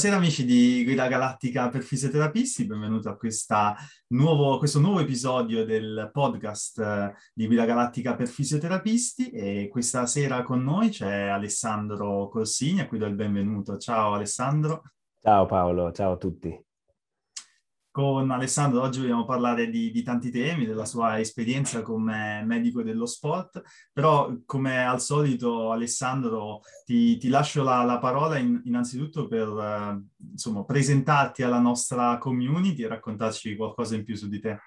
Buonasera amici di Guida Galattica per fisioterapisti, benvenuti a nuovo, questo nuovo episodio del podcast eh, di Guida Galattica per fisioterapisti e questa sera con noi c'è Alessandro Corsini a cui do il benvenuto. Ciao Alessandro. Ciao Paolo, ciao a tutti con Alessandro. Oggi vogliamo parlare di, di, tanti temi, della sua esperienza come medico dello sport, però come al solito Alessandro ti, ti lascio la, la parola in, innanzitutto per eh, insomma, presentarti alla nostra community e raccontarci qualcosa in più su di te.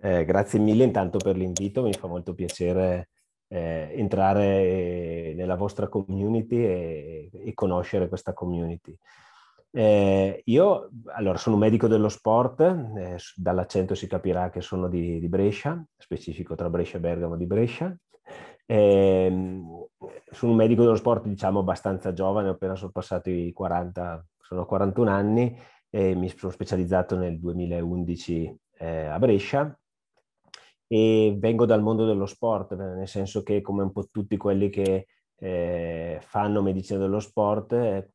Eh, grazie mille intanto per l'invito, mi fa molto piacere eh, entrare nella vostra community e, e conoscere questa community. Eh, io allora, sono un medico dello sport, eh, dall'accento si capirà che sono di, di, Brescia, specifico tra Brescia e Bergamo di Brescia. Eh, sono un medico dello sport, diciamo, abbastanza giovane, ho appena sorpassato i 40, sono 41 anni e mi sono specializzato nel 2011 eh, a Brescia e vengo dal mondo dello sport, nel senso che come un po' tutti quelli che eh, fanno medicina dello sport, eh,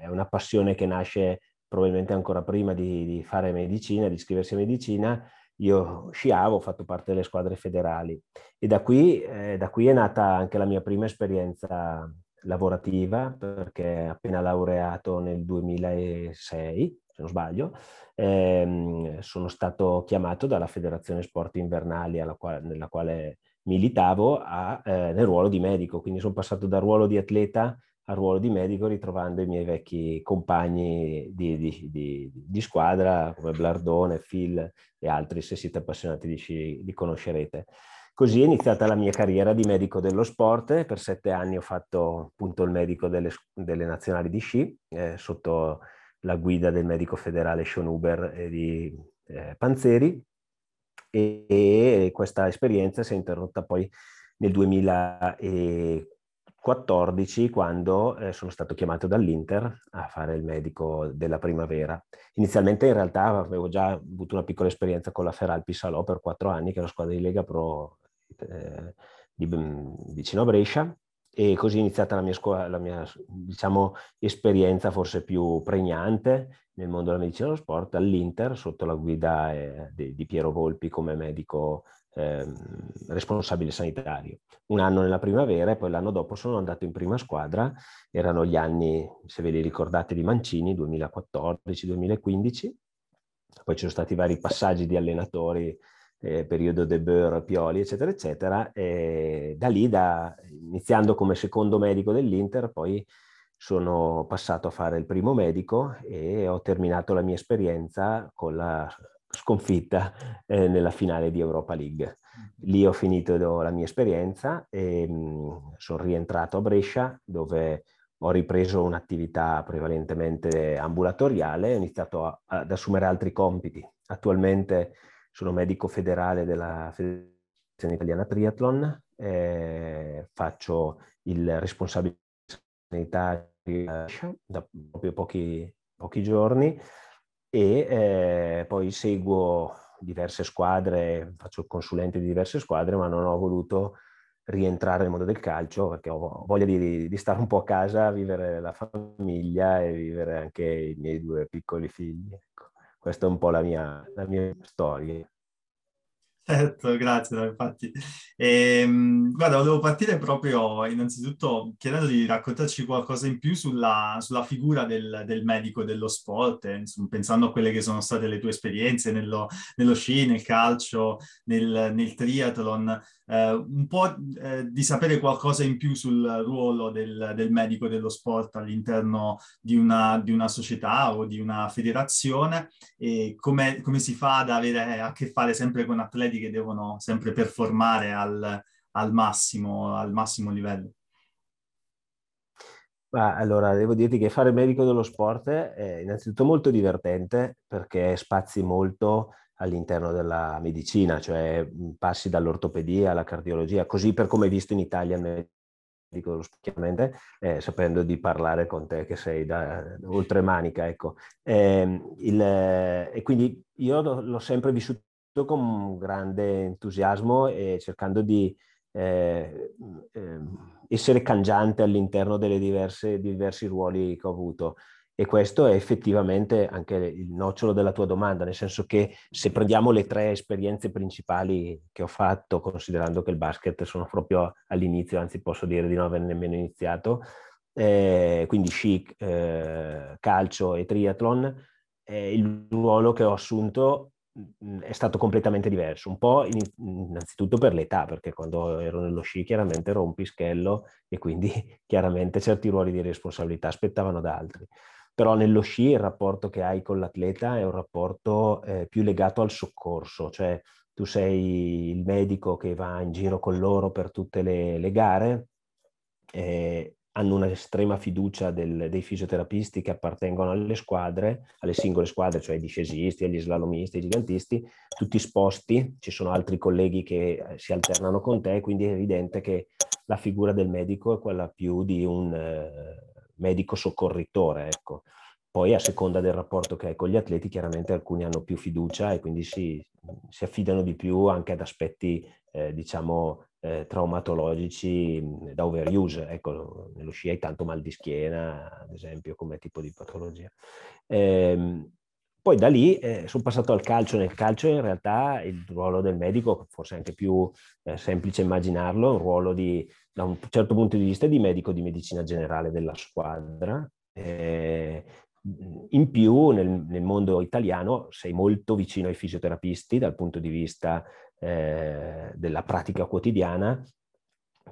è una passione che nasce probabilmente ancora prima di, di, fare medicina, di iscriversi a medicina. Io sciavo, ho fatto parte delle squadre federali e da qui, eh, da qui è nata anche la mia prima esperienza lavorativa perché appena laureato nel 2006, se non sbaglio, ehm, sono stato chiamato dalla Federazione Sport Invernali quale, nella quale militavo a, eh, nel ruolo di medico, quindi sono passato dal ruolo di atleta al ruolo di medico ritrovando i miei vecchi compagni di, di, di, di squadra come Blardone, Phil e altri, se siete appassionati di sci li conoscerete. Così è iniziata la mia carriera di medico dello sport, per sette anni ho fatto appunto il medico delle, delle nazionali di sci, eh, sotto la guida del medico federale Sean Huber e di eh, Panzeri, e, e questa esperienza si è interrotta poi nel 2014 quando eh, sono stato chiamato dall'Inter a fare il medico della primavera. Inizialmente in realtà avevo già avuto una piccola esperienza con la Feralpi Salò per quattro anni, che è una squadra di Lega Pro eh, di, vicino a Brescia, e così è iniziata la mia, scuola, la mia diciamo, esperienza forse più pregnante nel mondo della medicina dello sport all'Inter sotto la guida eh, di, di, Piero Volpi come medico eh, responsabile sanitario. Un anno nella primavera e poi l'anno dopo sono andato in prima squadra, erano gli anni, se ve li ricordate, di Mancini, 2014-2015, poi ci sono stati vari passaggi di allenatori eh, periodo De Boer, Pioli, eccetera, eccetera. E da lì, da, iniziando come secondo medico dell'Inter, poi sono passato a fare il primo medico e ho terminato la mia esperienza con la sconfitta eh, nella finale di Europa League. Lì ho finito la mia esperienza e mm, sono rientrato a Brescia dove ho ripreso un'attività prevalentemente ambulatoriale ho iniziato a, ad assumere altri compiti. Attualmente sono medico federale della Federazione Italiana Triathlon, eh, faccio il responsabile sanitario da proprio pochi, pochi giorni e eh, poi seguo diverse squadre, faccio consulente di diverse squadre, ma non ho voluto rientrare nel mondo del calcio perché ho voglia di, di, stare un po' a casa, vivere la famiglia e vivere anche i miei due piccoli figli. Ecco. Questa è un po' la mia, la mia storia. Certo, grazie, infatti. Ehm, guarda, volevo partire proprio innanzitutto chiedendo di raccontarci qualcosa in più sulla, sulla figura del, del, medico dello sport, eh, insomma, pensando a quelle che sono state le tue esperienze nello, nello sci, nel calcio, nel, nel triathlon, eh, un po' eh, di sapere qualcosa in più sul ruolo del, del medico dello sport all'interno di una, di una, società o di una federazione e come, come si fa ad avere a che fare sempre con atleti che devono sempre performare al, al, massimo, al massimo livello. Ma allora, devo dirti che fare medico dello sport è innanzitutto molto divertente perché spazi molto all'interno della medicina, cioè passi dall'ortopedia alla cardiologia, così per come hai visto in Italia il medico dello sport, chiaramente, eh, sapendo di parlare con te che sei da, da oltre manica, ecco. Eh, il, e quindi io l'ho sempre vissuto con grande entusiasmo e cercando di, eh, eh, essere cangiante all'interno delle diverse, diversi ruoli che ho avuto. E questo è effettivamente anche il nocciolo della tua domanda, nel senso che se prendiamo le tre esperienze principali che ho fatto, considerando che il basket sono proprio all'inizio, anzi posso dire di non aver nemmeno iniziato, eh, quindi sci, eh, calcio e triathlon, eh, il ruolo che ho assunto è stato completamente diverso, un po' in, innanzitutto per l'età, perché quando ero nello sci chiaramente ero un pischello e quindi chiaramente certi ruoli di responsabilità aspettavano da altri. Però nello sci il rapporto che hai con l'atleta è un rapporto eh, più legato al soccorso, cioè tu sei il medico che va in giro con loro per tutte le, le gare, eh, hanno un'estrema fiducia del, dei fisioterapisti che appartengono alle squadre, alle singole squadre, cioè ai discesisti, agli slalomisti, ai gigantisti, tutti sposti, ci sono altri colleghi che eh, si alternano con te, quindi è evidente che la figura del medico è quella più di un... Eh, medico soccorritore, ecco. Poi a seconda del rapporto che hai con gli atleti, chiaramente alcuni hanno più fiducia e quindi si, si affidano di più anche ad aspetti, eh, diciamo, eh, traumatologici da overuse. Ecco, nello sci hai tanto mal di schiena, ad esempio, come tipo di patologia. Eh, poi da lì eh, sono passato al calcio. Nel calcio in realtà il ruolo del medico, forse anche più eh, semplice immaginarlo, un ruolo di, da un certo punto di vista di medico di medicina generale della squadra. Eh, in più nel, nel, mondo italiano sei molto vicino ai fisioterapisti dal punto di vista eh, della pratica quotidiana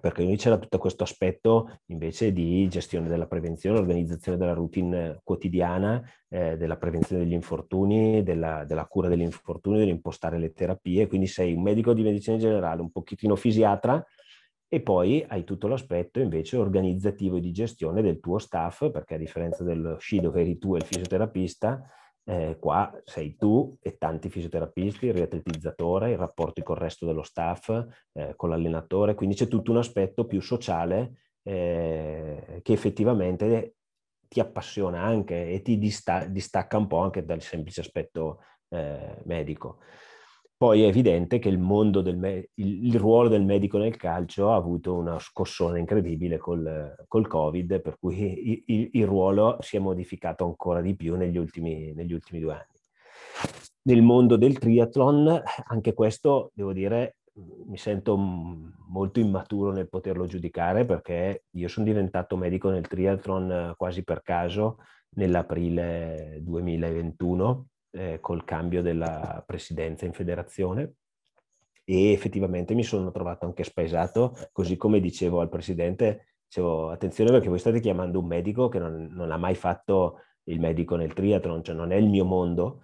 perché lì c'era tutto questo aspetto invece di gestione della prevenzione, organizzazione della routine quotidiana, eh, della prevenzione degli infortuni, della, della cura degli infortuni, dell'impostare le terapie, quindi sei un medico di medicina generale, un pochettino fisiatra e poi hai tutto l'aspetto invece organizzativo e di gestione del tuo staff, perché a differenza dello sci dove eri tu e il fisioterapista, eh, qua sei tu e tanti fisioterapisti, il riatletizzatore, i rapporti col resto dello staff, eh, con l'allenatore, quindi c'è tutto un aspetto più sociale eh, che effettivamente ti appassiona anche e ti dista- distacca un po' anche dal semplice aspetto eh, medico. Poi è evidente che il, me- il, il, ruolo del medico nel calcio ha avuto una scossone incredibile col, col Covid, per cui il, il, ruolo si è modificato ancora di più negli ultimi, negli ultimi due anni. Nel mondo del triathlon, anche questo, devo dire, mi sento molto immaturo nel poterlo giudicare perché io sono diventato medico nel triathlon quasi per caso nell'aprile 2021 eh, col cambio della presidenza in federazione. E effettivamente mi sono trovato anche spaesato, così come dicevo al presidente, dicevo attenzione perché voi state chiamando un medico che non, non ha mai fatto il medico nel triathlon, cioè non è il mio mondo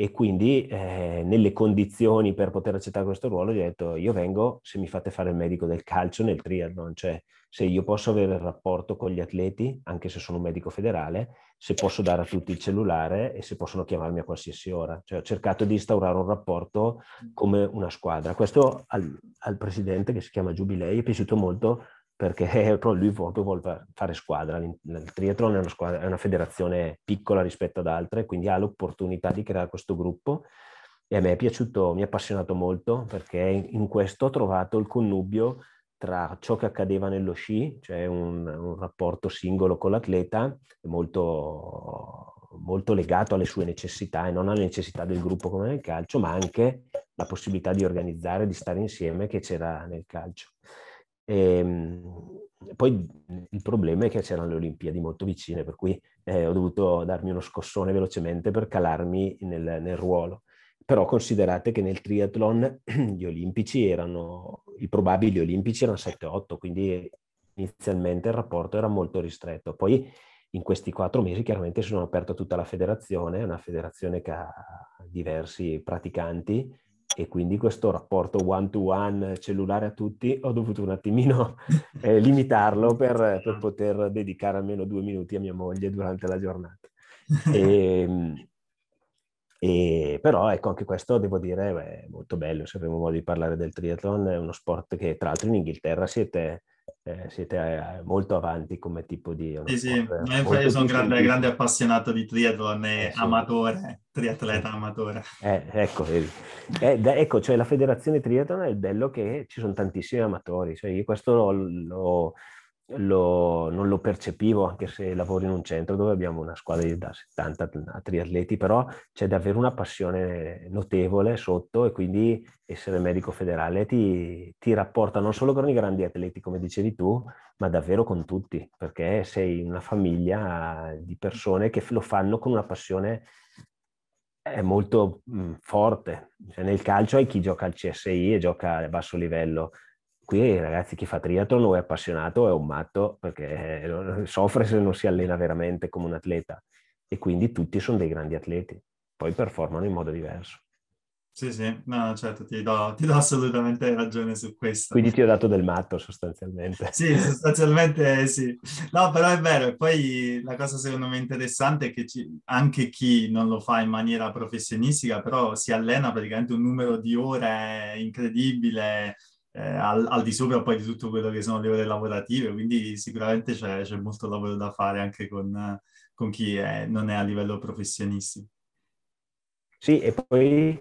e quindi eh, nelle condizioni per poter accettare questo ruolo gli ho detto io vengo se mi fate fare il medico del calcio nel triathlon, cioè se io posso avere il rapporto con gli atleti, anche se sono un medico federale, se posso dare a tutti il cellulare e se possono chiamarmi a qualsiasi ora. Cioè, ho cercato di instaurare un rapporto come una squadra. Questo al, al presidente che si chiama Giubilei è piaciuto molto perché lui proprio vuole fare squadra. Il triathlon è una, squadra, è una federazione piccola rispetto ad altre, quindi ha l'opportunità di creare questo gruppo e a me è piaciuto, mi ha appassionato molto perché in questo ho trovato il connubio tra ciò che accadeva nello sci, cioè un, un rapporto singolo con l'atleta, molto, molto legato alle sue necessità e non alle necessità del gruppo come nel calcio, ma anche la possibilità di organizzare, di stare insieme che c'era nel calcio. E, ehm, poi il problema è che c'erano le Olimpiadi molto vicine, per cui eh, ho dovuto darmi uno scossone velocemente per calarmi nel, nel ruolo però considerate che nel triathlon gli olimpici erano, i probabili olimpici erano 7-8, quindi inizialmente il rapporto era molto ristretto. Poi in questi quattro mesi chiaramente si sono aperta tutta la federazione, una federazione che ha diversi praticanti e quindi questo rapporto one to one cellulare a tutti ho dovuto un attimino eh, limitarlo per, per, poter dedicare almeno due minuti a mia moglie durante la giornata. E, ehm, e, però ecco, anche questo devo dire è molto bello, se avremo modo di parlare del triathlon, è uno sport che tra l'altro in Inghilterra siete, eh, siete eh, molto avanti come tipo di... Sì, sì, io sono un grande, grande, appassionato di triathlon e eh, sì. amatore, triatleta amatore. Eh, ecco, eh, ecco, cioè la federazione triathlon è il bello che ci sono tantissimi amatori, cioè io questo lo, lo lo, non lo percepivo anche se lavoro in un centro dove abbiamo una squadra da 70 triatleti, però c'è davvero una passione notevole sotto e quindi essere medico federale ti, ti rapporta non solo con i grandi atleti come dicevi tu, ma davvero con tutti, perché sei una famiglia di persone che lo fanno con una passione è molto mh, forte. Cioè, nel calcio hai chi gioca al CSI e gioca a basso livello, Qui ragazzi chi fa triathlon o è appassionato o è un matto perché eh, soffre se non si allena veramente come un atleta e quindi tutti sono dei grandi atleti, poi performano in modo diverso. Sì, sì, no, certo, ti do, ti do, assolutamente ragione su questo. Quindi ti ho dato del matto sostanzialmente. sì, sostanzialmente sì. No, però è vero, e poi la cosa secondo me interessante è che ci, anche chi non lo fa in maniera professionistica, però si allena praticamente un numero di ore incredibile, eh, al, al, di sopra poi di tutto quello che sono le ore lavorative, quindi sicuramente c'è, c'è molto lavoro da fare anche con, con chi è, non è a livello professionistico. Sì, e poi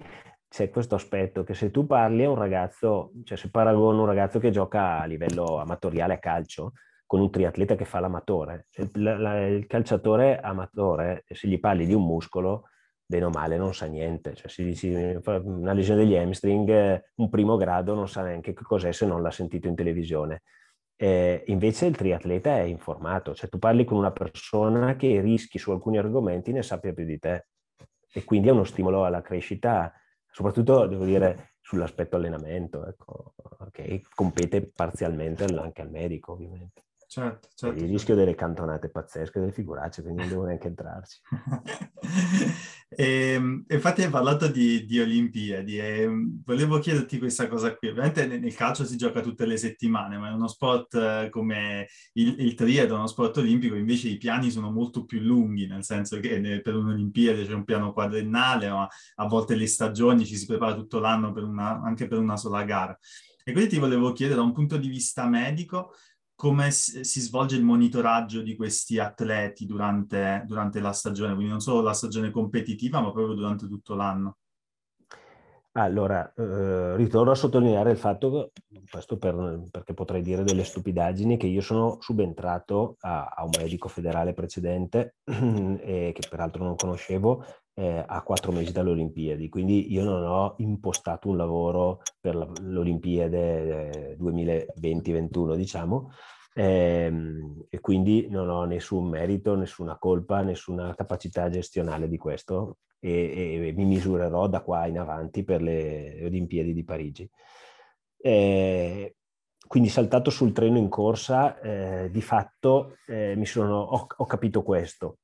c'è questo aspetto che se tu parli a un ragazzo, cioè se paragono un ragazzo che gioca a livello amatoriale a calcio con un triatleta che fa l'amatore, cioè il, la, il calciatore amatore, se gli parli di un muscolo, bene o male non sa niente, cioè si dice una lesione degli hamstring, un primo grado non sa neanche che cos'è se non l'ha sentito in televisione. Eh, invece il triatleta è informato, cioè tu parli con una persona che rischi su alcuni argomenti ne sappia più di te e quindi è uno stimolo alla crescita, soprattutto devo dire sull'aspetto allenamento, ecco, che compete parzialmente anche al medico ovviamente. Certo, certo. Il rischio delle cantonate pazzesche, delle figuracce, quindi non devo neanche entrarci. e, ehm, infatti hai parlato di, di Olimpiadi e mm, volevo chiederti questa cosa qui. Ovviamente nel calcio si gioca tutte le settimane, ma è uno sport eh, come il, il triathlon, uno sport olimpico, invece i piani sono molto più lunghi, nel senso che per un'Olimpiade c'è un piano quadrennale, ma a volte le stagioni ci si prepara tutto l'anno per una, anche per una sola gara. E quindi ti volevo chiedere da un punto di vista medico, come si svolge il monitoraggio di questi atleti durante, durante, la stagione, quindi non solo la stagione competitiva, ma proprio durante tutto l'anno. Allora, eh, ritorno a sottolineare il fatto, questo per, perché potrei dire delle stupidaggini, che io sono subentrato a, a un medico federale precedente, che peraltro non conoscevo, eh, a quattro mesi dalle Olimpiadi, quindi io non ho impostato un lavoro per la, l'Olimpiade eh, 2020-21, diciamo, ehm, e quindi non ho nessun merito, nessuna colpa, nessuna capacità gestionale di questo. E, e mi misurerò da qua in avanti per le Olimpiadi di Parigi. Eh, quindi saltato sul treno in corsa, eh, di fatto eh, sono, ho, ho capito questo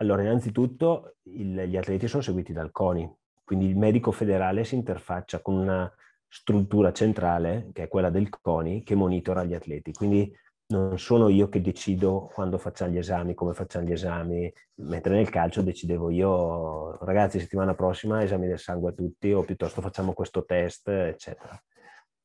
allora, innanzitutto il, gli atleti sono seguiti dal CONI, quindi il medico federale si interfaccia con una struttura centrale, che è quella del CONI, che monitora gli atleti. Quindi non sono io che decido quando facciamo gli esami, come facciamo gli esami, mentre nel calcio decidevo io, ragazzi, settimana prossima esami del sangue a tutti o piuttosto facciamo questo test, eccetera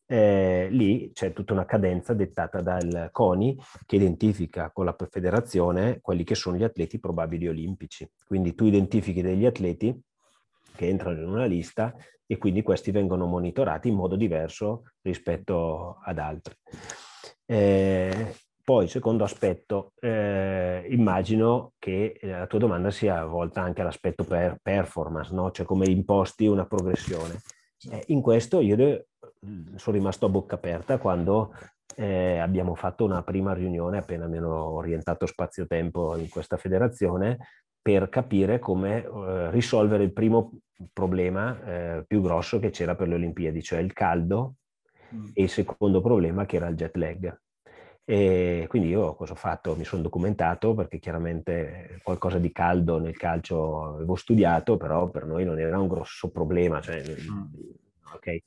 eh, lì c'è tutta una cadenza dettata dal CONI che identifica con la federazione quelli che sono gli atleti probabili olimpici. Quindi tu identifichi degli atleti che entrano in una lista e quindi questi vengono monitorati in modo diverso rispetto ad altri. Eh, poi, secondo aspetto, eh, immagino che la tua domanda sia volta anche all'aspetto per performance, no? cioè come imposti una progressione. Eh, in questo io sono rimasto a bocca aperta quando eh, abbiamo fatto una prima riunione appena mi hanno orientato spazio-tempo in questa federazione per capire come eh, risolvere il primo problema eh, più grosso che c'era per le Olimpiadi, cioè il caldo, mm. e il secondo problema che era il jet lag. E quindi io cosa ho fatto? Mi sono documentato perché chiaramente qualcosa di caldo nel calcio avevo studiato, però per noi non era un grosso problema. Cioè, mm. okay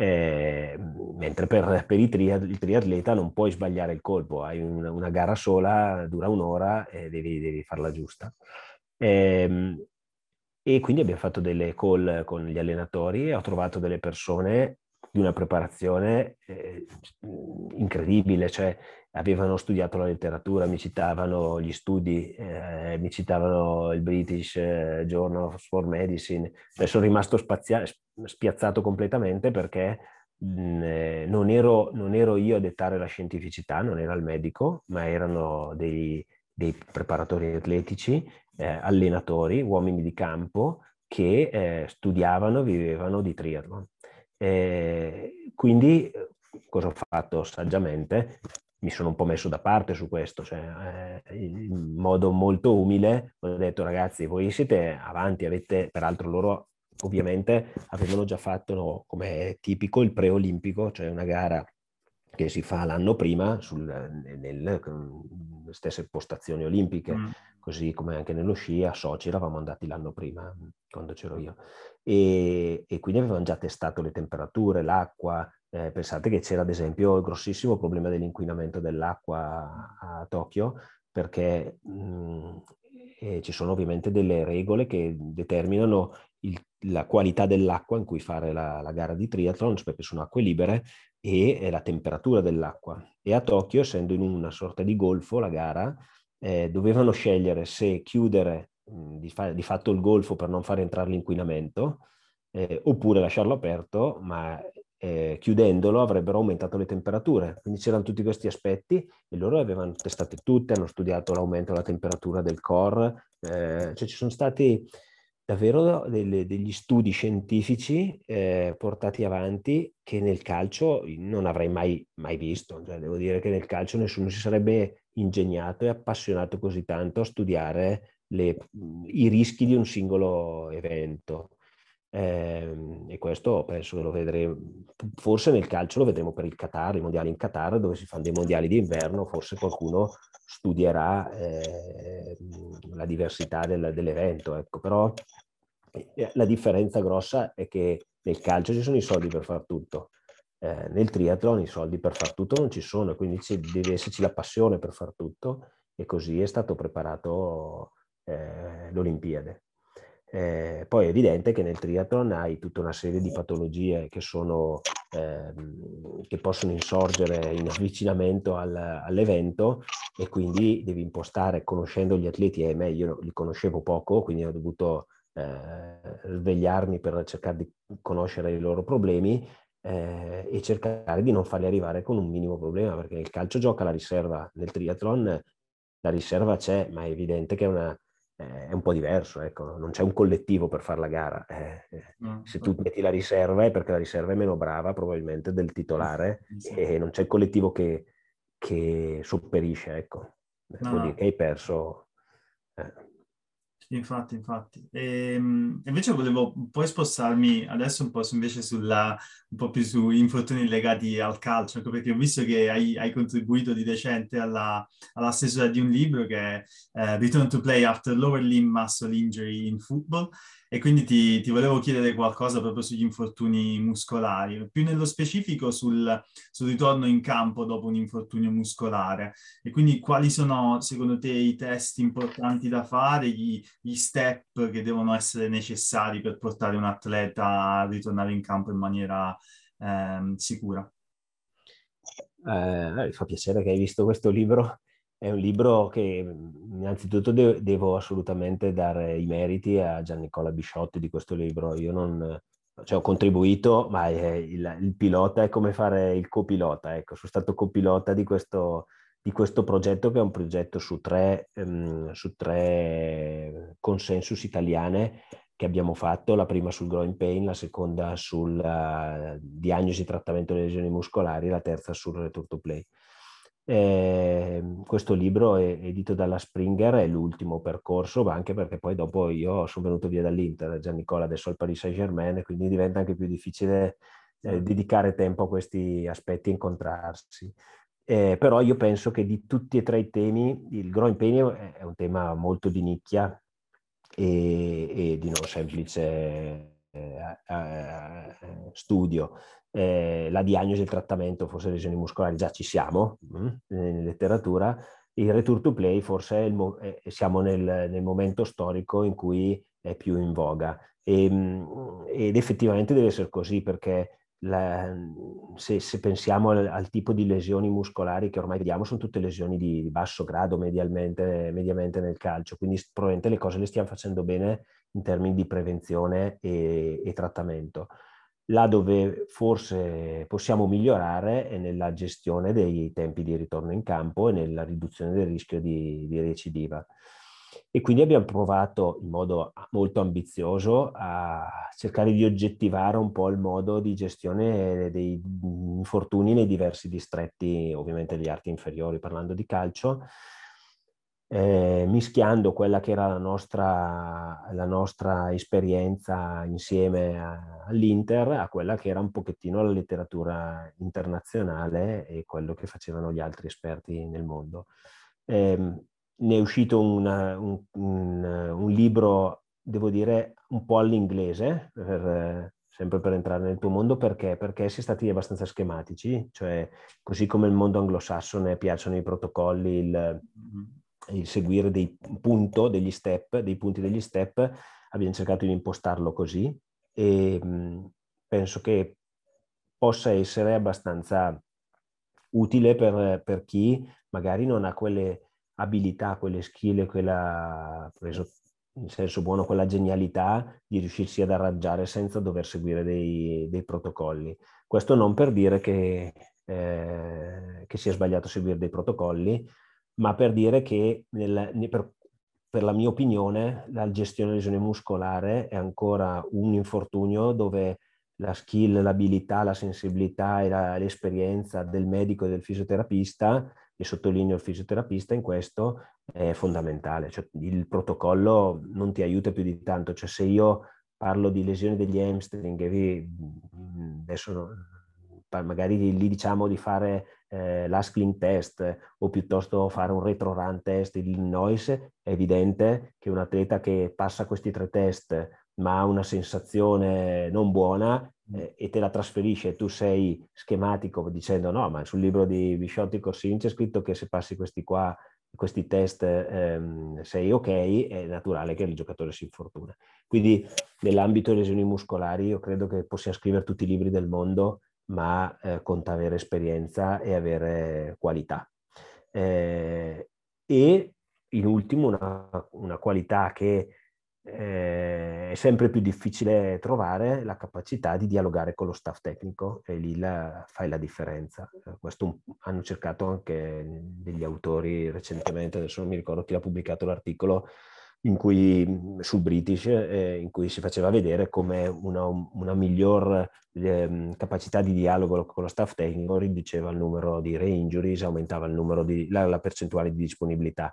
eh, mentre per, per triad, il triatleta non puoi sbagliare il colpo, hai un, una gara sola, dura un'ora e devi, devi farla giusta. Eh, e quindi abbiamo fatto delle call con gli allenatori e ho trovato delle persone di una preparazione eh, incredibile, cioè avevano studiato la letteratura, mi citavano gli studi, eh, mi citavano il British eh, Journal for Medicine. Cioè, sono rimasto spazia- spiazzato completamente perché mh, mm, eh, non, ero, non, ero, io a dettare la scientificità, non era il medico, ma erano dei, dei preparatori atletici, eh, allenatori, uomini di campo che eh, studiavano, vivevano di triathlon. Eh, quindi cosa ho fatto saggiamente? Mi sono un po' messo da parte su questo, cioè, eh, in modo molto umile ho detto ragazzi voi siete avanti, avete peraltro loro ovviamente avevano già fatto, no, come è tipico, il preolimpico, cioè una gara che si fa l'anno prima sul, nelle stesse postazioni olimpiche, mm. così come anche nello sci a Sochi eravamo andati l'anno prima, quando c'ero io. E, e quindi avevano già testato le temperature, l'acqua, eh, pensate che c'era ad esempio il grossissimo problema dell'inquinamento dell'acqua a, Tokyo, perché mh, eh, ci sono ovviamente delle regole che determinano il, la qualità dell'acqua in cui fare la, la, gara di triathlon, perché sono acque libere, e eh, la temperatura dell'acqua. E a Tokyo, essendo in una sorta di golfo la gara, eh, dovevano scegliere se chiudere mh, di, fa- di, fatto il golfo per non far entrare l'inquinamento, eh, oppure lasciarlo aperto, ma eh, chiudendolo avrebbero aumentato le temperature. Quindi c'erano tutti questi aspetti e loro le avevano testate tutte, hanno studiato l'aumento della temperatura del core, eh, cioè ci sono stati davvero delle, degli studi scientifici eh, portati avanti che nel calcio non avrei mai, mai visto. Cioè, devo dire che nel calcio nessuno si sarebbe ingegnato e appassionato così tanto a studiare le, i rischi di un singolo evento. Eh, e questo penso lo vedremo, forse nel calcio lo vedremo per il Qatar, i mondiali in Qatar, dove si fanno dei mondiali d'inverno, forse qualcuno studierà eh, la diversità del, dell'evento, ecco. però eh, la differenza grossa è che nel calcio ci sono i soldi per far tutto, eh, nel triathlon i soldi per far tutto non ci sono, quindi deve esserci la passione per far tutto e così è stato preparato eh, l'Olimpiade. Eh, poi è evidente che nel triathlon hai tutta una serie di patologie che, sono, eh, che possono insorgere in avvicinamento al, all'evento e quindi devi impostare, conoscendo gli atleti, e me io li conoscevo poco, quindi ho dovuto eh, svegliarmi per cercare di conoscere i loro problemi eh, e cercare di non farli arrivare con un minimo problema, perché nel calcio gioca la riserva, nel triathlon la riserva c'è, ma è evidente che è una è un po' diverso, ecco. non c'è un collettivo per fare la gara. Eh, eh. no, se tu metti la riserva è perché la riserva è meno brava probabilmente del titolare sì. e non c'è il collettivo che, che sopperisce, ecco. No, Vuol dire che hai perso. Eh. Infatti, infatti. E, ehm, invece volevo poi spostarmi adesso un po' su, invece sulla, un po' più su infortuni legati al calcio, ecco, perché ho visto che hai, hai contribuito di recente alla, alla, stesura di un libro che è uh, Return to Play After Lower Limb Muscle Injury in Football e quindi ti, ti, volevo chiedere qualcosa proprio sugli infortuni muscolari, più nello specifico sul, sul, ritorno in campo dopo un infortunio muscolare. E quindi quali sono secondo te i test importanti da fare, gli, gli step che devono essere necessari per portare un atleta a ritornare in campo in maniera eh, sicura? Eh, mi fa piacere che hai visto questo libro è un libro che innanzitutto de- devo assolutamente dare i meriti a Giannicola Bisciotti di questo libro. Io non, cioè ho contribuito, ma il, il, pilota è come fare il copilota. Ecco, sono stato copilota di questo, di questo progetto che è un progetto su tre, um, su tre consensus italiane che abbiamo fatto, la prima sul growing pain, la seconda sulla diagnosi e trattamento delle lesioni muscolari, la terza sul return to play. Eh, questo libro è edito dalla Springer, è l'ultimo percorso, ma anche perché poi dopo io sono venuto via dall'Inter, Gian Nicola adesso al Paris Saint Germain, quindi diventa anche più difficile eh, dedicare tempo a questi aspetti e incontrarsi. Eh, però io penso che di tutti e tre i temi, il growing pain è un tema molto di nicchia e, e di non semplice eh, eh, studio la diagnosi e il trattamento, forse lesioni muscolari, già ci siamo mh, mm, in letteratura, il return to play forse mo- siamo nel, nel, momento storico in cui è più in voga. E, ehm, mh, ed effettivamente deve essere così perché la, se, se, pensiamo al, al, tipo di lesioni muscolari che ormai vediamo, sono tutte lesioni di, di basso grado mediamente, mediamente, nel calcio, quindi probabilmente le cose le stiamo facendo bene in termini di prevenzione e, e trattamento. Là dove forse possiamo migliorare è nella gestione dei tempi di ritorno in campo e nella riduzione del rischio di, di recidiva. E quindi abbiamo provato in modo molto ambizioso a cercare di oggettivare un po' il modo di gestione dei infortuni nei diversi distretti, ovviamente degli arti inferiori, parlando di calcio, eh, mischiando quella che era la nostra, la nostra esperienza insieme a, all'Inter a quella che era un pochettino la letteratura internazionale e quello che facevano gli altri esperti nel mondo. Eh, ne è uscito una, un, un, un, libro, devo dire, un po' all'inglese, per, sempre per entrare nel tuo mondo, perché? Perché si è stati abbastanza schematici, cioè così come il mondo anglosassone piacciono i protocolli, il, mm-hmm il seguire dei punti, degli step, dei punti degli step, abbiamo cercato di impostarlo così e mh, penso che possa essere abbastanza utile per, per, chi magari non ha quelle abilità, quelle skill, quella, preso in senso buono, quella genialità di riuscirsi ad arrangiare senza dover seguire dei, dei protocolli. Questo non per dire che, eh, che sia sbagliato seguire dei protocolli, ma per dire che nel, per, per, la mia opinione la gestione lesione muscolare è ancora un infortunio dove la skill, l'abilità, la sensibilità e la, l'esperienza del medico e del fisioterapista, e sottolineo il fisioterapista in questo, è fondamentale. Cioè, il protocollo non ti aiuta più di tanto. Cioè, se io parlo di lesioni degli hamstring, adesso magari lì diciamo di fare eh, l'Askling test o piuttosto fare un retro run test di Illinois, è evidente che un atleta che passa questi tre test ma ha una sensazione non buona mm. Eh, e te la trasferisce, tu sei schematico dicendo no, ma sul libro di Bisciotti Corsin c'è scritto che se passi questi qua questi test ehm, sei ok, è naturale che il giocatore si infortuna. Quindi nell'ambito delle lesioni muscolari io credo che possiamo scrivere tutti i libri del mondo ma eh, conta avere esperienza e avere qualità. Eh, e in ultimo una, una qualità che eh, è sempre più difficile trovare, la capacità di dialogare con lo staff tecnico e lì la, fai la differenza. Eh, questo hanno cercato anche degli autori recentemente, adesso non mi ricordo chi ha pubblicato l'articolo, in cui, sul British, eh, in cui si faceva vedere come una, una miglior eh, capacità di dialogo con lo staff tecnico riduceva il numero di re-injuries, aumentava numero di, la, la, percentuale di disponibilità.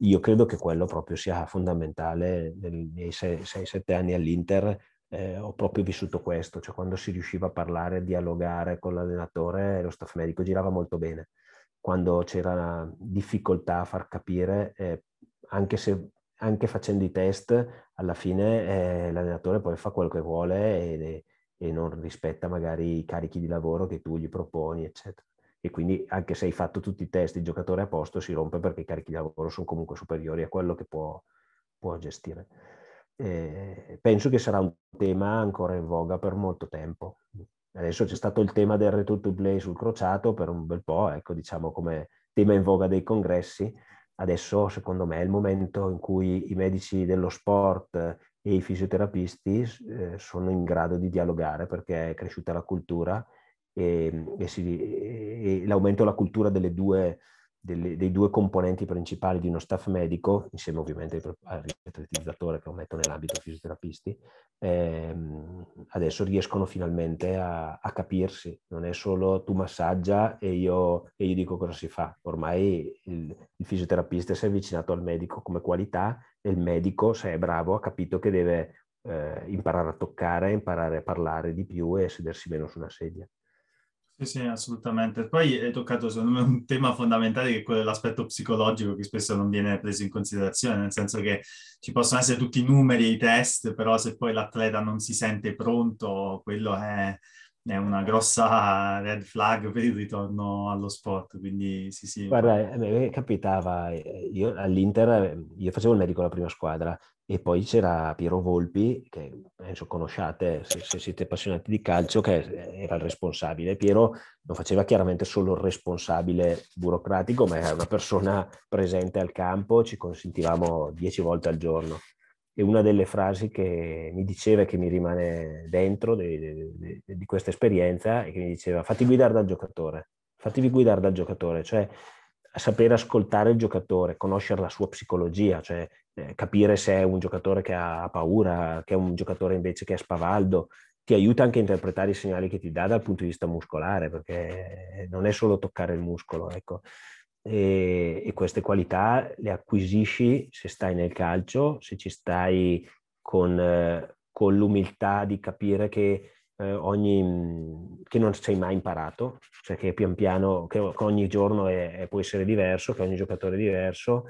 Io credo che quello proprio sia fondamentale. Nei 6-7 anni all'Inter eh, ho proprio vissuto questo, cioè quando si riusciva a parlare, a dialogare con l'allenatore, lo staff medico girava molto bene. Quando c'era difficoltà a far capire, eh, anche se anche facendo i test, alla fine eh, l'allenatore poi fa quello che vuole e, e, non rispetta magari i carichi di lavoro che tu gli proponi, eccetera. E quindi anche se hai fatto tutti i test, il giocatore a posto si rompe perché i carichi di lavoro sono comunque superiori a quello che può, può gestire. Eh, penso che sarà un tema ancora in voga per molto tempo. Adesso c'è stato il tema del return to play sul crociato per un bel po', ecco, diciamo come tema in voga dei congressi, adesso secondo me è il momento in cui i medici dello sport e i fisioterapisti eh, sono in grado di dialogare perché è cresciuta la cultura e, e, si, e l'aumento della cultura delle due delle, dei due componenti principali di uno staff medico, insieme ovviamente al riatletizzatore che lo metto nell'ambito fisioterapisti, ehm, adesso riescono finalmente a, a, capirsi. Non è solo tu massaggia e io, e io dico cosa si fa. Ormai il, il, fisioterapista si è avvicinato al medico come qualità e il medico, se è bravo, ha capito che deve eh, imparare a toccare, imparare a parlare di più e sedersi meno su una sedia. Sì, assolutamente. Poi hai toccato, secondo me, un tema fondamentale che è quello dell'aspetto psicologico che spesso non viene preso in considerazione, nel senso che ci possono essere tutti i numeri e i test, però se poi l'atleta non si sente pronto, quello è, è una grossa red flag per il ritorno allo sport. Quindi sì, sì. Guarda, me capitava, eh, io all'Inter, io facevo il medico alla prima squadra, E poi c'era Piero Volpi, che penso conosciate se, se, siete appassionati di calcio, che era il responsabile. Piero non faceva chiaramente solo il responsabile burocratico, ma era una persona presente al campo, ci consentivamo dieci volte al giorno. E una delle frasi che mi diceva e che mi rimane dentro di, di, di questa esperienza è che mi diceva fatti guidare dal giocatore, fatevi guidare dal giocatore, cioè sapere ascoltare il giocatore, conoscere la sua psicologia, cioè eh, capire se è un giocatore che ha paura, che è un giocatore invece che è spavaldo, ti aiuta anche a interpretare i segnali che ti dà dal punto di vista muscolare, perché non è solo toccare il muscolo, ecco. E, e queste qualità le acquisisci se stai nel calcio, se ci stai con, eh, con l'umiltà di capire che eh, ogni, che non sei mai imparato, cioè che pian piano, che ogni giorno è, può essere diverso, che ogni giocatore è diverso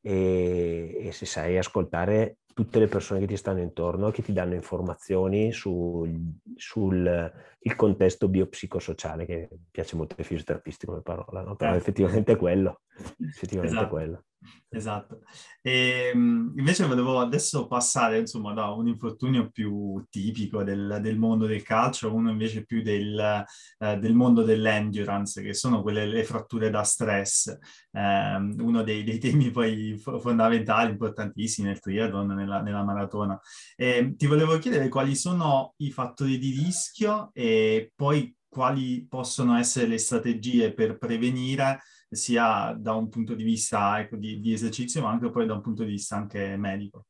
e, e, se sai ascoltare tutte le persone che ti stanno intorno, che ti danno informazioni sul, sul contesto biopsicosociale, che piace molto ai fisioterapisti come parola, no? però eh. effettivamente è quello. Effettivamente esatto. è quello. Esatto. E, ehm, invece volevo adesso passare insomma, da un infortunio più tipico del, del mondo del calcio, uno invece più del, eh, del mondo dell'endurance, che sono quelle le fratture da stress, eh, uno dei, dei, temi poi fondamentali, importantissimi nel triathlon, nella, nella maratona. E, ti volevo chiedere quali sono i fattori di rischio e poi quali possono essere le strategie per prevenire sia da un punto di vista ecco, di, di, esercizio, ma anche poi da un punto di vista anche medico.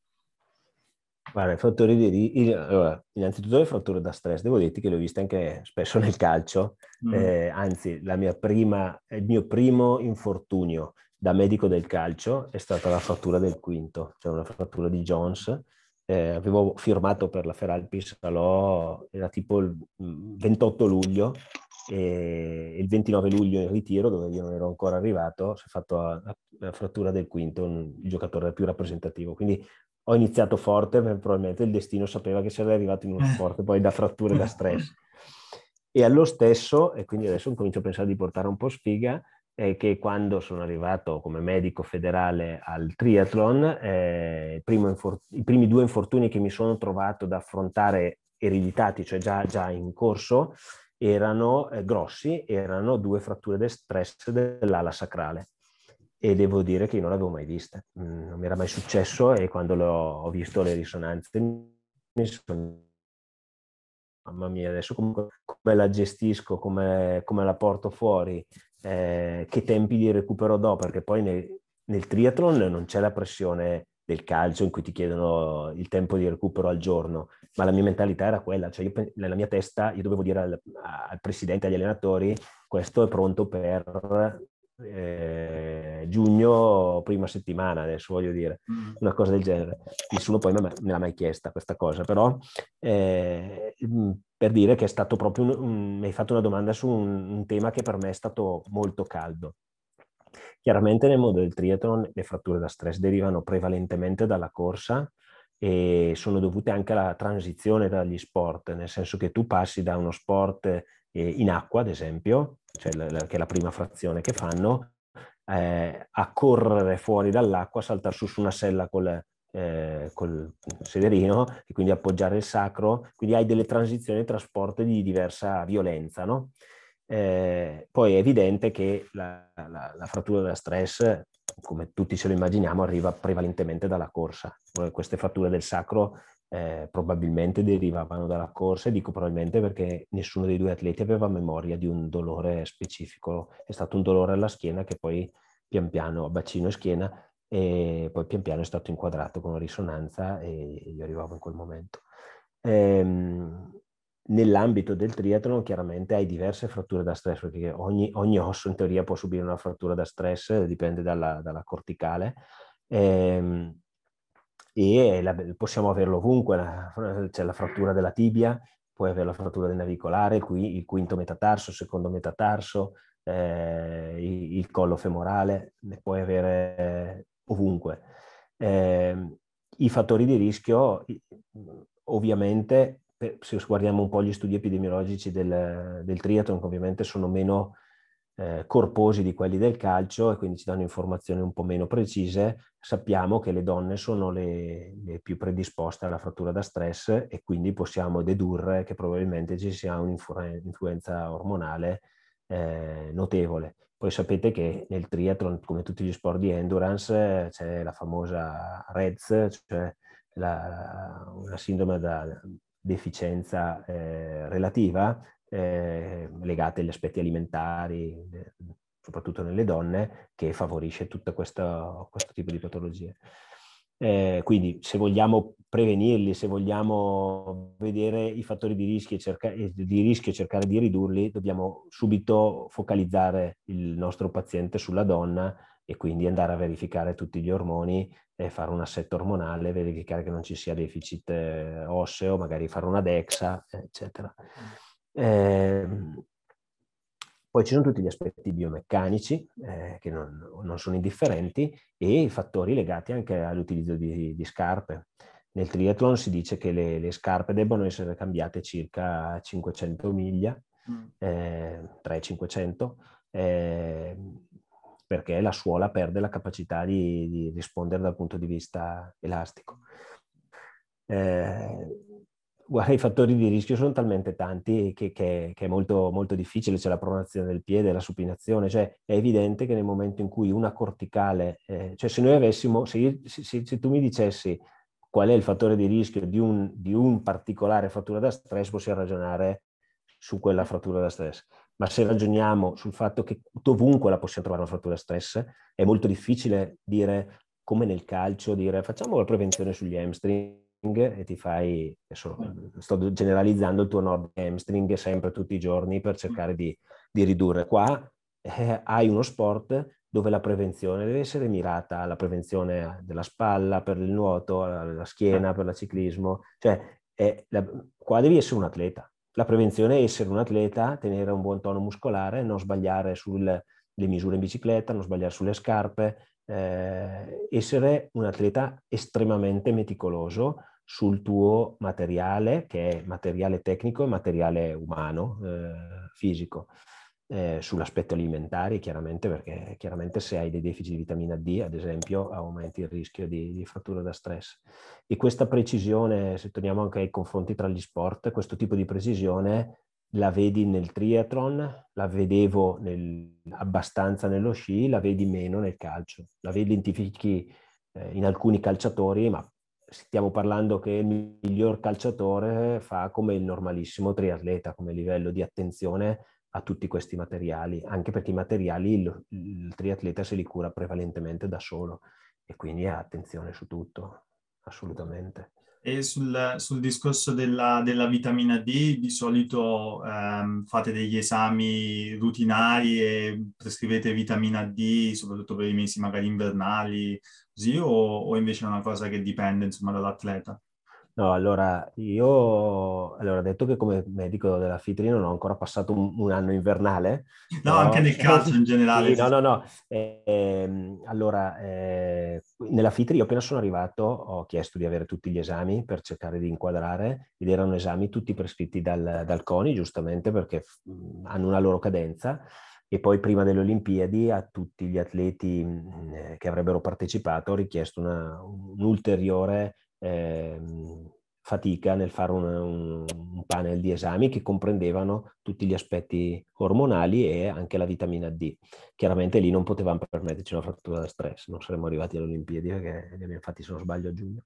Guarda, i fattori di allora, innanzitutto le fratture da stress, devo dirti che le ho viste anche spesso nel calcio, mm. eh, anzi la mia prima, il mio primo infortunio da medico del calcio è stata la frattura del quinto, cioè una frattura di Jones. Eh, avevo firmato per la Feralpi Salò, era tipo il 28 mm, luglio, e il 29 luglio in ritiro, dove io non ero ancora arrivato, si è fatto la, frattura del quinto, il giocatore più rappresentativo. Quindi ho iniziato forte, probabilmente il destino sapeva che sarei arrivato in uno sport poi da fratture da stress. E allo stesso, e quindi adesso comincio a pensare di portare un po' sfiga, è che quando sono arrivato come medico federale al triathlon, eh, infor- i primi due infortuni che mi sono trovato da affrontare ereditati, cioè già, già in corso, erano eh, grossi, erano due fratture del stress dell'ala sacrale. E devo dire che io non l'avevo mai vista, mm, non mi era mai successo e quando ho visto le risonanze mi sono mamma mia, adesso come, come la gestisco, come, come, la porto fuori, eh, che tempi di recupero do, perché poi nel, nel triathlon non c'è la pressione del calcio in cui ti chiedono il tempo di recupero al giorno, ma la mia mentalità era quella, cioè io, nella mia testa io dovevo dire al, al presidente, agli allenatori, questo è pronto per eh, giugno, prima settimana, adesso voglio dire, mm. una cosa del genere. Nessuno poi me, me l'ha mai chiesta questa cosa, però eh, mm, per dire che è stato proprio, un, un, mi hai fatto una domanda su un, un tema che per me è stato molto caldo. Chiaramente nel mondo del triathlon le fratture da stress derivano prevalentemente dalla corsa e sono dovute anche alla transizione dagli sport, nel senso che tu passi da uno sport eh, in acqua, ad esempio, cioè che è la prima frazione che fanno, eh, a correre fuori dall'acqua, saltare su su una sella col, eh, col sederino e quindi appoggiare il sacro, quindi hai delle transizioni tra sport di diversa violenza, no? Eh, poi è evidente che la, la, la, frattura da stress, come tutti ce lo immaginiamo, arriva prevalentemente dalla corsa. Queste fratture del sacro eh, probabilmente derivavano dalla corsa e dico probabilmente perché nessuno dei due atleti aveva memoria di un dolore specifico. È stato un dolore alla schiena che poi pian piano, bacino e schiena, e poi pian piano è stato inquadrato con una risonanza e io arrivavo in quel momento. Ehm, Nell'ambito del triathlon chiaramente hai diverse fratture da stress, perché ogni, ogni osso in teoria può subire una frattura da stress, dipende dalla, dalla corticale, ehm, e la, possiamo averlo ovunque, c'è la frattura della tibia, puoi avere la frattura del navicolare, qui, il quinto metatarso, il secondo metatarso, eh, il, il, collo femorale, ne puoi avere eh, ovunque. Eh, I fattori di rischio ovviamente se guardiamo un po' gli studi epidemiologici del, del triathlon, che ovviamente sono meno, eh, corposi di quelli del calcio e quindi ci danno informazioni un po' meno precise, sappiamo che le donne sono le, le più predisposte alla frattura da stress e quindi possiamo dedurre che probabilmente ci sia un'influenza ormonale eh, notevole. Poi sapete che nel triathlon, come tutti gli sport di endurance, c'è la famosa REDS, cioè la, una sindrome da deficienza eh, relativa, eh, legate agli aspetti alimentari, soprattutto nelle donne, che favorisce tutto questo, questo tipo di patologie. Eh, quindi se vogliamo prevenirli, se vogliamo vedere i fattori di rischio, cerca- di rischio e cercare di ridurli, dobbiamo subito focalizzare il nostro paziente sulla donna e quindi andare a verificare tutti gli ormoni e fare un assetto ormonale, verificare che non ci sia deficit eh, osseo, magari fare una DEXA, eccetera. Eh, poi ci sono tutti gli aspetti biomeccanici eh, che non, non, sono indifferenti e i fattori legati anche all'utilizzo di, di scarpe. Nel triathlon si dice che le, le, scarpe debbano essere cambiate circa 500 miglia, mm. eh, 300-500, eh, perché la suola perde la capacità di, di rispondere dal punto di vista elastico. Eh, Guarda, i fattori di rischio sono talmente tanti che, che, che è molto, molto, difficile, c'è la pronazione del piede, la supinazione, cioè è evidente che nel momento in cui una corticale, eh, cioè se noi avessimo, se, io, se, se, tu mi dicessi qual è il fattore di rischio di un, di un particolare frattura da stress, possiamo ragionare su quella frattura da stress. Ma se ragioniamo sul fatto che dovunque la possiamo trovare una frattura stress, è molto difficile dire, come nel calcio, dire facciamo la prevenzione sugli hamstring e ti fai, adesso sto generalizzando il tuo nord hamstring sempre tutti i giorni per cercare di, di ridurre. Qua eh, hai uno sport dove la prevenzione deve essere mirata alla prevenzione della spalla, per il nuoto, alla schiena, per il ciclismo, cioè la, qua devi essere un atleta. La prevenzione è essere un atleta, tenere un buon tono muscolare, non sbagliare sulle misure in bicicletta, non sbagliare sulle scarpe, eh, essere un atleta estremamente meticoloso sul tuo materiale, che è materiale tecnico e materiale umano, eh, fisico, eh, sull'aspetto alimentare, chiaramente, perché chiaramente se hai dei deficit di vitamina D, ad esempio, aumenti il rischio di, di frattura da stress. E questa precisione, se torniamo anche ai confronti tra gli sport, questo tipo di precisione la vedi nel triathlon, la vedevo nel, abbastanza nello sci, la vedi meno nel calcio. La identifichi eh, in alcuni calciatori, ma stiamo parlando che il miglior calciatore fa come il normalissimo triatleta, come livello di attenzione a tutti questi materiali, anche perché i materiali il, il triatleta se li cura prevalentemente da solo e quindi attenzione su tutto, assolutamente. E sul, sul discorso della, della, vitamina D, di solito ehm, fate degli esami rutinari e prescrivete vitamina D, soprattutto per i mesi magari invernali, così, o, o invece è una cosa che dipende insomma, dall'atleta? No, allora io allora, detto che come medico della FITRI non ho ancora passato un, un anno invernale. No, però... anche nel calcio in generale. Sì, no, no, no. Eh, allora, eh, nella FITRI io appena sono arrivato ho chiesto di avere tutti gli esami per cercare di inquadrare ed erano esami tutti prescritti dal, dal CONI, giustamente perché hanno una loro cadenza e poi prima delle Olimpiadi a tutti gli atleti eh, che avrebbero partecipato ho richiesto una, un'ulteriore eh, fatica nel fare un, un, un, panel di esami che comprendevano tutti gli aspetti ormonali e anche la vitamina D. Chiaramente lì non potevamo permetterci una frattura da stress, non saremmo arrivati alle Olimpiadi perché li abbiamo fatti se non sbaglio a giugno.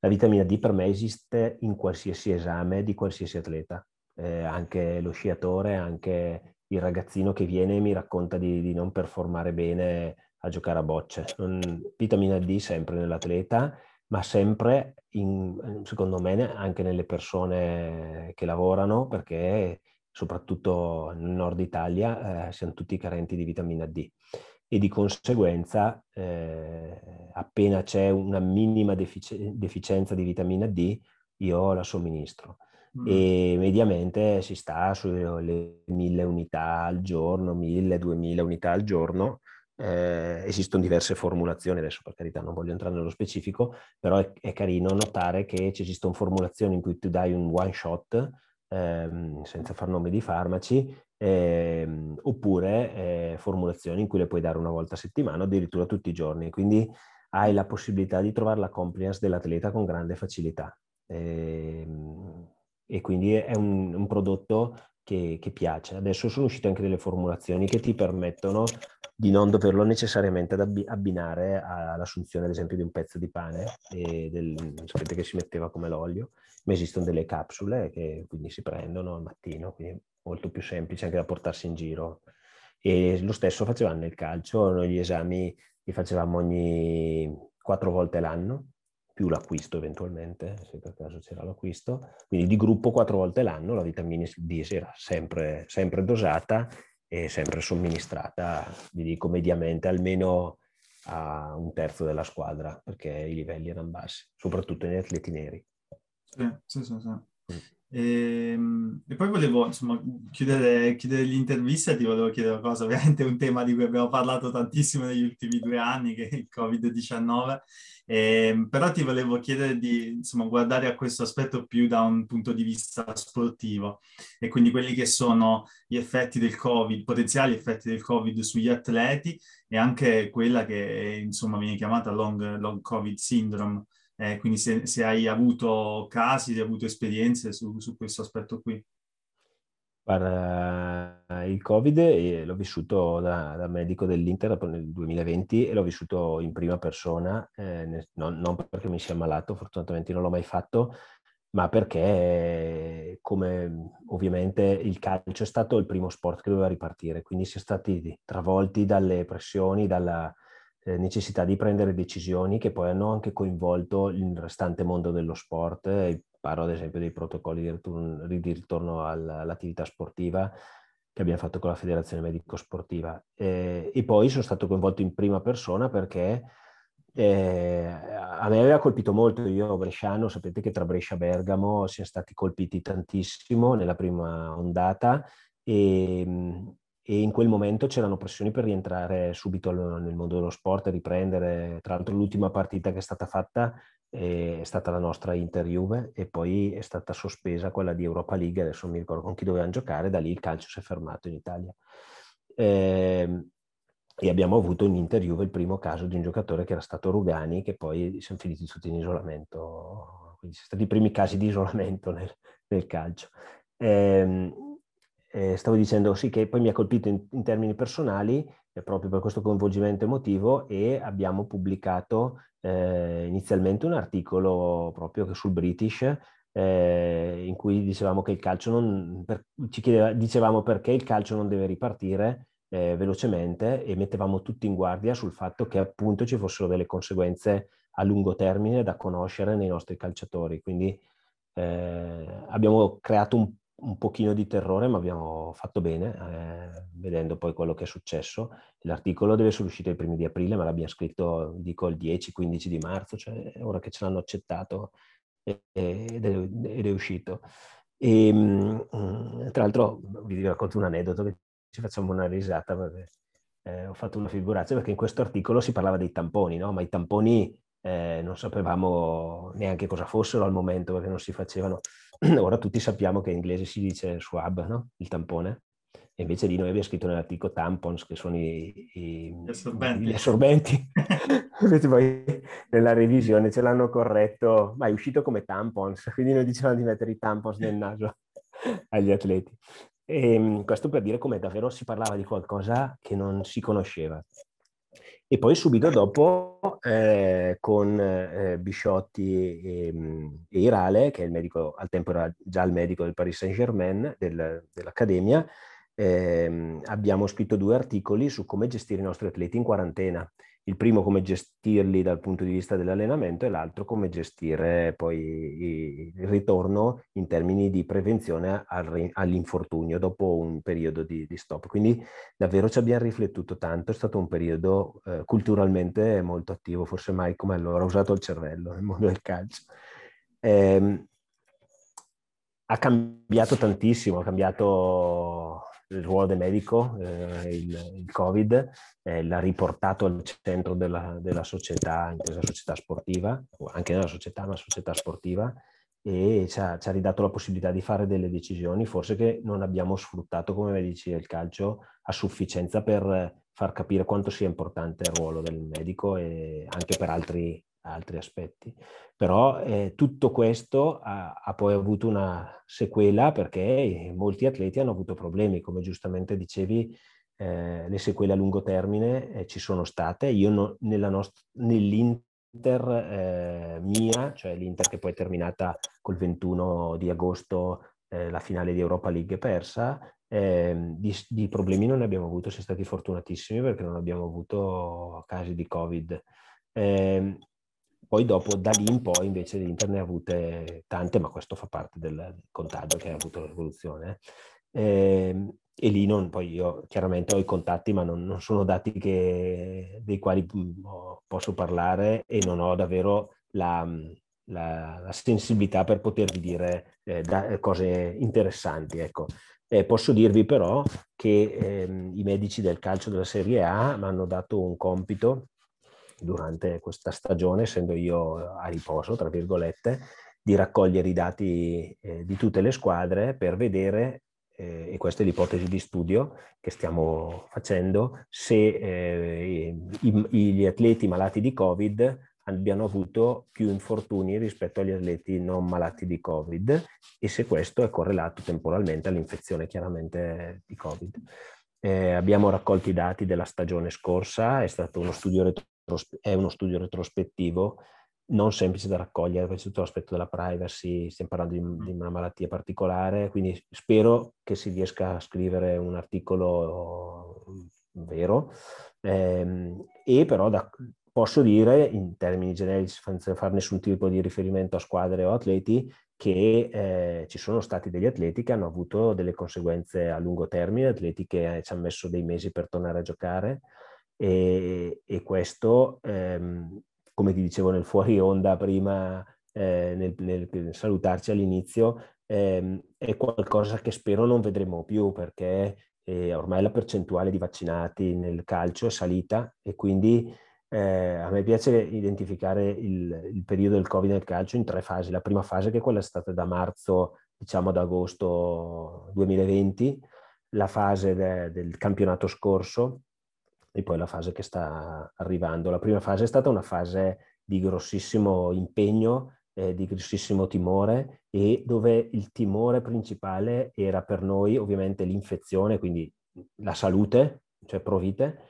La vitamina D per me esiste in qualsiasi esame di qualsiasi atleta, eh, anche lo sciatore, anche il ragazzino che viene e mi racconta di, di non performare bene a giocare a bocce. Vitamina D sempre nell'atleta ma sempre, in, secondo me, anche nelle persone che lavorano, perché soprattutto nel nord Italia eh, siamo tutti carenti di vitamina D e di conseguenza eh, appena c'è una minima defic- deficienza di vitamina D io la somministro mm. e mediamente si sta sulle mille unità al giorno, mille, duemila unità al giorno eh, esistono diverse formulazioni, adesso per carità non voglio entrare nello specifico, però è, è carino notare che ci esistono formulazioni in cui tu dai un one shot, ehm, senza far nome di farmaci, eh, oppure eh, formulazioni in cui le puoi dare una volta a settimana addirittura tutti i giorni. Quindi hai la possibilità di trovare la compliance dell'atleta con grande facilità. Eh, e quindi è un, un prodotto che, che, piace. Adesso sono uscite anche delle formulazioni che ti permettono di non doverlo necessariamente abbinare all'assunzione, ad esempio, di un pezzo di pane, del, sapete che si metteva come l'olio, ma esistono delle capsule che quindi si prendono al mattino, quindi molto più semplice anche da portarsi in giro. E lo stesso facevamo nel calcio, noi gli esami li facevamo ogni quattro volte l'anno, più l'acquisto eventualmente, se per caso c'era l'acquisto. Quindi di gruppo quattro volte l'anno la vitamina D era sempre, sempre dosata e sempre somministrata, vi dico mediamente, almeno a un terzo della squadra, perché i livelli erano bassi, soprattutto negli atleti neri. Sì, sì, sì. sì. E, ehm, e, poi volevo insomma, chiudere, chiudere l'intervista, ti volevo chiedere una cosa, ovviamente è un tema di cui abbiamo parlato tantissimo negli ultimi due anni, che è il Covid-19, eh, però ti volevo chiedere di insomma, guardare a questo aspetto più da un punto di vista sportivo. E quindi quelli che sono gli effetti del Covid, potenziali effetti del Covid sugli atleti e anche quella che insomma viene chiamata long, long Covid syndrome eh, quindi se, se, hai avuto casi, se hai avuto esperienze su, su questo aspetto qui. Guarda, il Covid eh, l'ho vissuto da, da, medico dell'Inter nel 2020 e l'ho vissuto in prima persona, eh, non, non, perché mi sia ammalato, fortunatamente non l'ho mai fatto, ma perché come ovviamente il calcio è stato il primo sport che doveva ripartire, quindi si è stati travolti dalle pressioni, dalla, necessità di prendere decisioni che poi hanno anche coinvolto il restante mondo dello sport. Eh, parlo ad esempio dei protocolli di ritorno, di ritorno all'attività sportiva che abbiamo fatto con la Federazione Medico Sportiva. Eh, e poi sono stato coinvolto in prima persona perché eh, a me aveva colpito molto, io bresciano, sapete che tra Brescia e Bergamo siamo stati colpiti tantissimo nella prima ondata e, e in quel momento c'erano pressioni per rientrare subito nel mondo dello sport e riprendere. Tra l'altro l'ultima partita che è stata fatta è stata la nostra Inter-Juve e poi è stata sospesa quella di Europa League, adesso non mi ricordo con chi dovevano giocare, da lì il calcio si è fermato in Italia. Eh, e abbiamo avuto in Inter-Juve il primo caso di un giocatore che era stato Rugani, che poi siamo finiti tutti in isolamento. Quindi sono stati i primi casi di isolamento nel, nel calcio. Eh, eh, stavo dicendo sì che poi mi ha colpito in, in termini personali eh, proprio per questo coinvolgimento emotivo e abbiamo pubblicato eh, inizialmente un articolo proprio sul British eh, in cui dicevamo che il calcio non, per, ci chiedeva, dicevamo perché il calcio non deve ripartire eh, velocemente e mettevamo tutti in guardia sul fatto che appunto ci fossero delle conseguenze a lungo termine da conoscere nei nostri calciatori. Quindi eh, abbiamo creato un un pochino di terrore, ma abbiamo fatto bene, eh, vedendo poi quello che è successo. L'articolo deve essere uscito i primi di aprile, ma l'abbiamo scritto, dico, il 10-15 di marzo, cioè ora che ce l'hanno accettato ed è, ed è uscito. E, mh, tra l'altro vi racconto un aneddoto che ci facciamo una risata perché eh, ho fatto una figuraccia perché in questo articolo si parlava dei tamponi, no? ma i tamponi eh, non sapevamo neanche cosa fossero al momento perché non si facevano. Ora tutti sappiamo che in inglese si dice swab, no? il tampone, e invece di noi abbiamo scritto nell'articolo tampons, che sono i, i, gli assorbenti. Gli assorbenti. invece poi nella revisione ce l'hanno corretto, ma è uscito come tampons, quindi noi dicevano di mettere i tampons nel naso agli atleti. E ehm, questo per dire come davvero si parlava di qualcosa che non si conosceva. E poi subito dopo eh, con eh, Bisciotti e, e, Irale, che medico, al tempo era già il medico del Paris Saint-Germain, del, dell'Accademia, eh, abbiamo scritto due articoli su come gestire i nostri atleti in quarantena il primo come gestirli dal punto di vista dell'allenamento e l'altro come gestire poi il ritorno in termini di prevenzione all'infortunio dopo un periodo di, di stop. Quindi davvero ci abbiamo riflettuto tanto, è stato un periodo eh, culturalmente molto attivo, forse mai come allora ho usato il cervello nel mondo del calcio. Eh, ha cambiato tantissimo, ha cambiato il ruolo del medico, eh, il, il, Covid, eh, l'ha riportato al centro della, della società, intesa società sportiva, anche nella società, ma società sportiva, e ci ha, ci ha, ridato la possibilità di fare delle decisioni, forse che non abbiamo sfruttato come medici del calcio a sufficienza per far capire quanto sia importante il ruolo del medico e anche per altri, altri aspetti. Però eh, tutto questo ha, ha, poi avuto una sequela perché molti atleti hanno avuto problemi, come giustamente dicevi, eh, le sequele a lungo termine eh, ci sono state. Io no, nost- nell'Inter eh, mia, cioè l'Inter che poi è terminata col 21 di agosto eh, la finale di Europa League persa, eh, di, di, problemi non ne abbiamo avuto, siamo stati fortunatissimi perché non abbiamo avuto casi di Covid. Eh, poi dopo, da lì in poi, invece l'Inter ne ha avute tante, ma questo fa parte del contagio che ha avuto l'evoluzione. Eh, e lì non, poi io chiaramente ho i contatti, ma non, non sono dati che, dei quali posso parlare e non ho davvero la, la, la sensibilità per potervi dire eh, da, cose interessanti. Ecco. Eh, posso dirvi però che ehm, i medici del calcio della Serie A mi hanno dato un compito durante questa stagione, essendo io a riposo, tra virgolette, di raccogliere i dati eh, di tutte le squadre per vedere eh, e questa è l'ipotesi di studio che stiamo facendo, se eh, i, gli atleti malati di Covid abbiano avuto più infortuni rispetto agli atleti non malati di Covid e se questo è correlato temporalmente all'infezione chiaramente di Covid. Eh, abbiamo raccolto i dati della stagione scorsa, è stato uno studio, è uno studio retrospettivo non semplice da raccogliere, per tutto l'aspetto della privacy, stiamo parlando di, di, una malattia particolare, quindi spero che si riesca a scrivere un articolo vero. Ehm, e però da, posso dire in termini generici, senza fare nessun tipo di riferimento a squadre o atleti, che eh, ci sono stati degli atleti che hanno avuto delle conseguenze a lungo termine, atleti che ci hanno messo dei mesi per tornare a giocare e, e questo ehm, come ti dicevo nel fuori onda prima, eh, nel, nel, salutarci all'inizio, ehm, è qualcosa che spero non vedremo più perché eh, ormai la percentuale di vaccinati nel calcio è salita e quindi eh, a me piace identificare il, il, periodo del Covid nel calcio in tre fasi. La prima fase che è quella stata da marzo, diciamo ad agosto 2020, la fase de, del campionato scorso, e poi la fase che sta arrivando. La prima fase è stata una fase di grossissimo impegno, eh, di grossissimo timore e dove il timore principale era per noi ovviamente l'infezione, quindi la salute, cioè provite,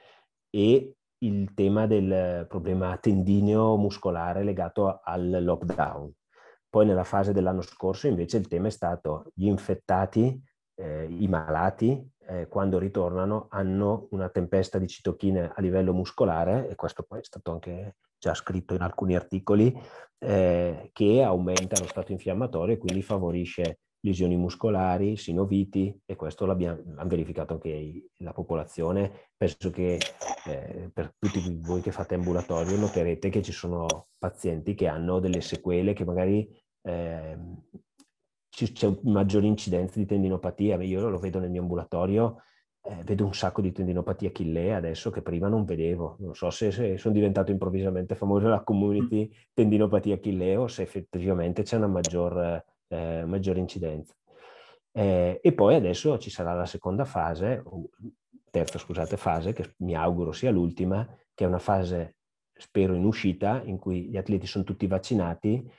e il tema del problema tendineo muscolare legato al lockdown. Poi nella fase dell'anno scorso invece il tema è stato gli infettati, eh, i malati eh, quando ritornano hanno una tempesta di citochine a livello muscolare, e questo poi è stato anche già scritto in alcuni articoli, eh, che aumenta lo stato infiammatorio e quindi favorisce lesioni muscolari, sinoviti e questo l'abbiamo verificato anche la popolazione. Penso che eh, per tutti voi che fate ambulatorio noterete che ci sono pazienti che hanno delle sequele che magari eh, c'è maggiore incidenza di tendinopatia. Io lo vedo nel mio ambulatorio, eh, vedo un sacco di tendinopatia chillea adesso che prima non vedevo. Non so se, se sono diventato improvvisamente famoso la community tendinopatia chillea o se effettivamente c'è una maggior, eh, maggiore incidenza. Eh, e poi adesso ci sarà la seconda fase, terza scusate fase, che mi auguro sia l'ultima, che è una fase, spero, in uscita, in cui gli atleti sono tutti vaccinati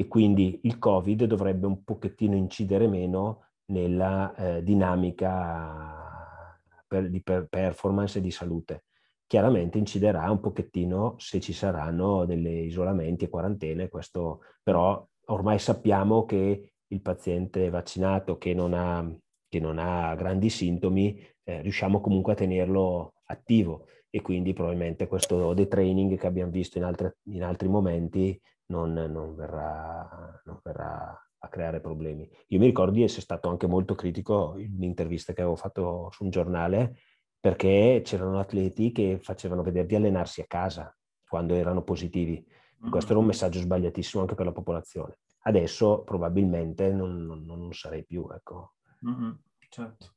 e quindi il Covid dovrebbe un pochettino incidere meno nella eh, dinamica per, di per performance e di salute. Chiaramente inciderà un pochettino se ci saranno degli isolamenti e quarantene, questo però ormai sappiamo che il paziente vaccinato che non ha, che non ha grandi sintomi, eh, riusciamo comunque a tenerlo attivo e quindi probabilmente questo detraining che abbiamo visto in, altre, in altri momenti non, non, verrà, non verrà a creare problemi. Io mi ricordo di essere stato anche molto critico in un'intervista che avevo fatto su un giornale perché c'erano atleti che facevano vedere di allenarsi a casa quando erano positivi. Mm-hmm. Questo era un messaggio sbagliatissimo anche per la popolazione. Adesso probabilmente non, non, non sarei più. Ecco. Mm-hmm. Certo,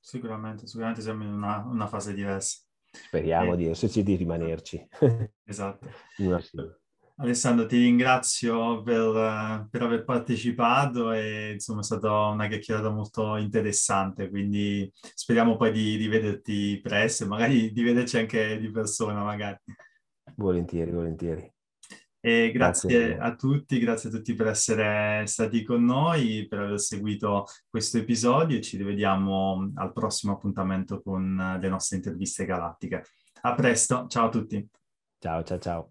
sicuramente, sicuramente siamo in una, una fase diversa. Speriamo eh. di esserci di rimanerci. Esatto. Alessandro, ti ringrazio per, per, aver partecipato e insomma è stata una chiacchierata molto interessante, quindi speriamo poi di, di vederti presto e magari di vederci anche di persona magari. Volentieri, volentieri. E grazie, grazie, a tutti, grazie a tutti per essere stati con noi, per aver seguito questo episodio e ci rivediamo al prossimo appuntamento con le nostre interviste galattiche. A presto, ciao a tutti. Ciao, ciao, ciao.